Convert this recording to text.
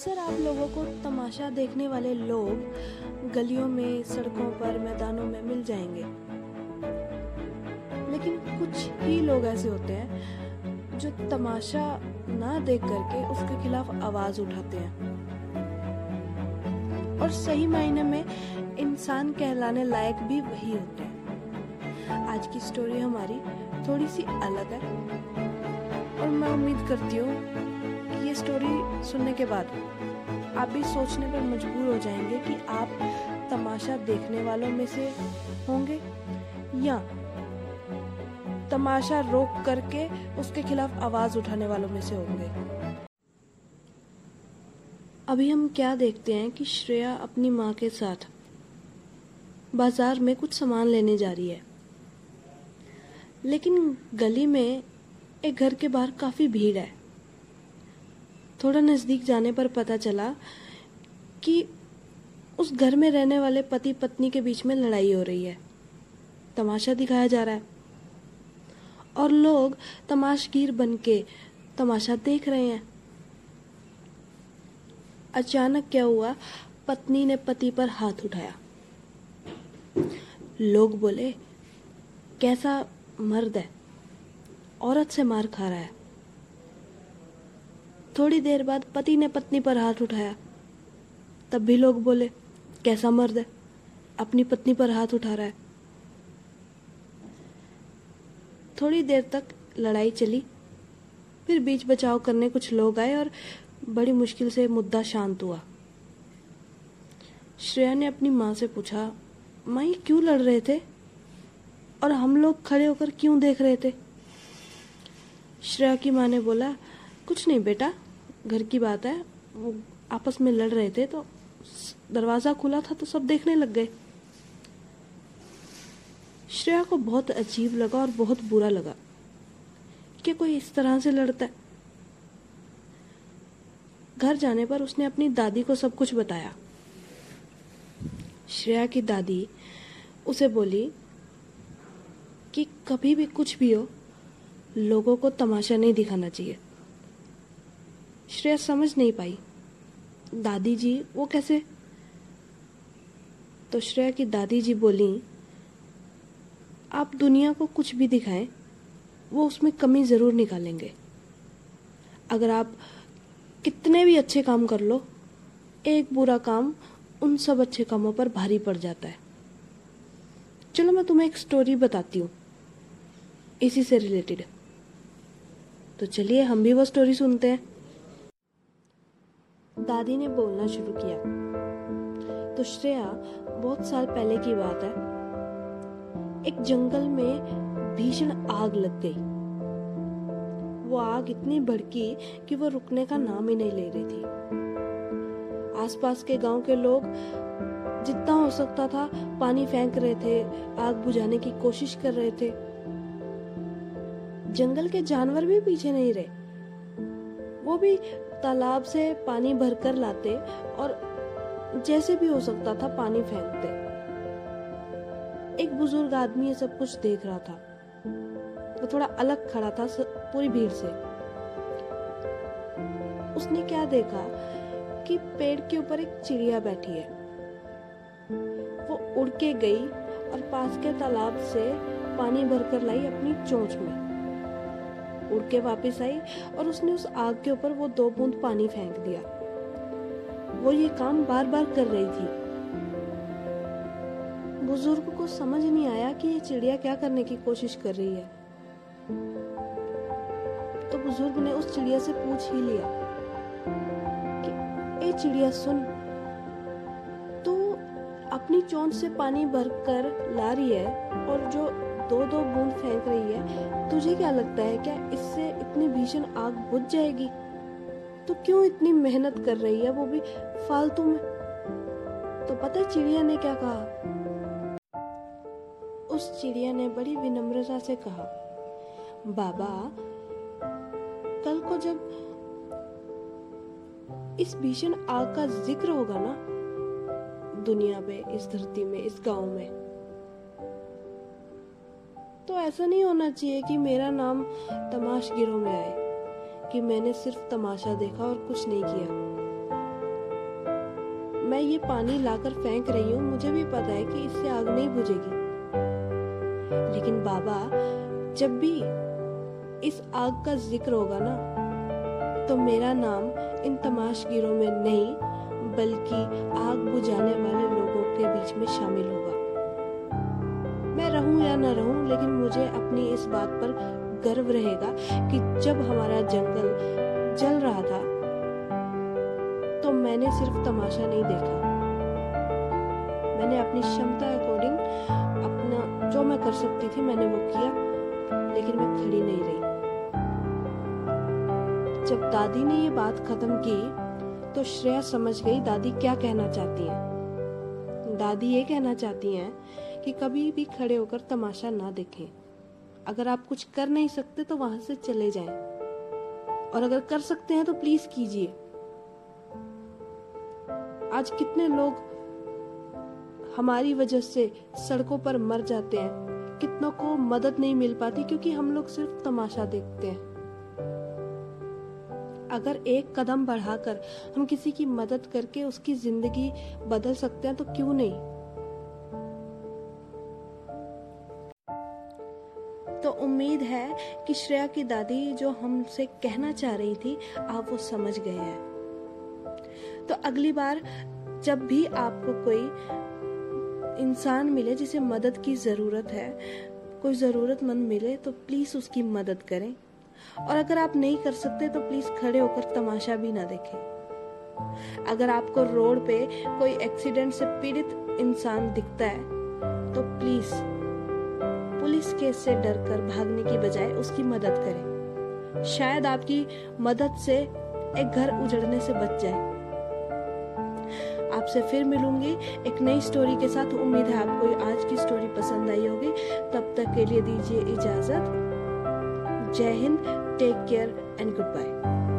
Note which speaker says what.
Speaker 1: अक्सर आप लोगों को तमाशा देखने वाले लोग गलियों में, सड़कों पर, मैदानों में मिल जाएँगे। लेकिन कुछ ही लोग ऐसे होते हैं जो तमाशा ना देख करके उसके खिलाफ आवाज़ उठाते हैं। और सही मायने में इंसान कहलाने लायक भी वही होते हैं। आज की स्टोरी हमारी थोड़ी सी अलग है और मैं उम्मीद करती हूँ ये स्टोरी सुनने के बाद आप भी सोचने पर मजबूर हो जाएँगे कि आप तमाशा देखने वालों में से होंगे या तमाशा रोक करके उसके खिलाफ आवाज़ उठाने वालों में से होंगे। अभी हम क्या देखते हैं कि श्रेया अपनी माँ के साथ बाज़ार में कुछ सामान लेने जा रही है। लेकिन गली में एक घर के बाहर काफ़ी भीड़ है। थोड़ा नज़दीक जाने पर पता चला कि उस घर में रहने वाले पति पत्नी के बीच में लड़ाई हो रही है। तमाशा दिखाया जा रहा है। और लोग तमाशगीर बन के तमाशा देख रहे हैं। अचानक क्या हुआ? पत्नी ने पति पर हाथ उठाया। लोग बोले, कैसा मर्द है? औरत से मार खा रहा है। थोड़ी देर बाद पति ने पत्नी पर हाथ उठाया। तब भी लोग बोले, कैसा मर्द है? अपनी पत्नी पर हाथ उठा रहा है। थोड़ी देर तक लड़ाई चली। फिर बीच बचाव करने कुछ लोग आए और बड़ी मुश्किल से मुद्दा शांत हुआ। श्रेया ने अपनी माँ से पूछा, माँ, ये क्यों लड़ रहे थे? और हम लोग खड़े होकर क्यों देख रहे थे? श्रेया की माँ ने बोला कुछ नहीं बेटा, घर की बात है, वो आपस में लड़ रहे थे तो दरवाज़ा खुला था तो सब देखने लग गए। श्रेया को बहुत अजीब लगा और बहुत बुरा लगा कि कोई इस तरह से लड़ता है। घर जाने पर उसने अपनी दादी को सब कुछ बताया। श्रेया की दादी उसे बोली कि कभी भी कुछ भी हो, लोगों को तमाशा नहीं दिखाना चाहिए। श्रेया समझ नहीं पाई। दादी जी, वो कैसे? तो श्रेया की दादी जी बोली, आप दुनिया को कुछ भी दिखाएँ, वो उसमें कमी ज़रूर निकालेंगे। अगर आप कितने भी अच्छे काम कर लो, एक बुरा काम उन सब अच्छे कामों पर भारी पड़ जाता है। चलो मैं तुम्हें एक स्टोरी बताती हूँ। इसी से रिलेटेड तो चलिए, हम भी वो स्टोरी सुनते हैं। दादी ने बोलना शुरू किया। तो श्रेया, बहुत साल पहले की बात है। एक जंगल में भीषण आग लग गई। वो आग इतनी भड़की कि वो रुकने का नाम ही नहीं ले रही थी। आसपास के गाँव के लोग जितना हो सकता था पानी फेंक रहे थे, आग बुझाने की कोशिश कर रहे थे। जंगल के जानवर भी पीछे नहीं रहे। वो भी तालाब से पानी भरकर लाते और जैसे भी हो सकता था पानी फेंकते। एक बुज़ुर्ग आदमी ये सब कुछ देख रहा था। वो थोड़ा अलग खड़ा था पूरी भीड़ से। उसने क्या देखा कि पेड़ के ऊपर एक चिड़िया बैठी है। वो उड़ के गई और पास के तालाब से पानी भरकर लाई अपनी चोंच में। उड़ के वापस आई और उसने उस आग के ऊपर वो दो बूंद पानी फेंक दिया। वो ये काम बार बार कर रही थी। बुज़ुर्ग को समझ नहीं आया कि ये चिड़िया क्या करने की कोशिश कर रही है। तो बुज़ुर्ग ने उस चिड़िया से पूछ ही लिया कि, ए चिड़िया सुन, तू अपनी चोंच से पानी भरकर ला रही है और जो दो दो बूंद फेंक रही है। तुझे क्या लगता है, क्या इससे इतनी भीषण आग बुझ जाएगी? तो क्यों इतनी मेहनत कर रही है? वो भी फालतू में। तो पता है चिड़िया ने क्या कहा? उस चिड़िया ने बड़ी विनम्रता से कहा, बाबा, कल को जब इस भीषण आग का ज़िक्र होगा ना, दुनिया में, इस धरती में, इस गाँव में तो ऐसा नहीं होना चाहिए कि मेरा नाम तमाश गिरोह में आए, कि मैंने सिर्फ़ तमाशा देखा और कुछ नहीं किया। मैं ये पानी लाकर फेंक रही हूँ, मुझे भी पता है कि इससे आग नहीं बुझेगी। लेकिन बाबा, जब भी इस आग का ज़िक्र होगा ना तो मेरा नाम इन तमाशगिरों में नहीं, बल्कि आग बुझाने वाले लोगों के बीच में शामिल होगा। रहूँ या न रहूँ, लेकिन मुझे अपनी इस बात पर गर्व रहेगा कि जब हमारा जंगल जल रहा था तो मैंने सिर्फ़ तमाशा नहीं देखा। मैंने अपनी क्षमता अकॉर्डिंग अपना जो मैं कर सकती थी, मैंने वो किया, लेकिन मैं खड़ी नहीं रही। जब दादी ने ये बात खत्म की तो श्रेया समझ गई, दादी क्या कहना चाहती हैं? दादी ये कहना चाहती हैं कि कभी भी खड़े होकर तमाशा ना देखें। अगर आप कुछ कर नहीं सकते तो वहाँ से चले जाएँ। और अगर कर सकते हैं तो प्लीज़ कीजिए। आज कितने लोग हमारी वजह से सड़कों पर मर जाते हैं। कितनों को मदद नहीं मिल पाती, क्योंकि हम लोग सिर्फ़ तमाशा देखते हैं। अगर एक कदम बढ़ाकर हम किसी की मदद करके उसकी ज़िंदगी बदल सकते हैं तो क्यों नहीं? तो उम्मीद है कि श्रेया की दादी जो हमसे कहना चाह रही थी, आप वो समझ गए हैं। तो अगली बार जब भी आपको कोई इंसान मिले जिसे मदद की ज़रूरत है, कोई ज़रूरतमंद मिले तो प्लीज़ उसकी मदद करें। और अगर आप नहीं कर सकते तो प्लीज़ खड़े होकर तमाशा भी ना देखें। अगर आपको रोड पे कोई एक्सीडेंट से पीड़ित इंसान दिखता है तो प्लीज़ पुलिस केस से डरकर भागने की बजाय उसकी मदद करें। शायद आपकी मदद से एक घर उजड़ने से बच जाए। आपसे फिर मिलूँगी। एक नई स्टोरी के साथ उम्मीद है आपको आज की स्टोरी पसंद आई होगी। तब तक के लिए दीजिए इजाज़त। जय Hind take care and good bye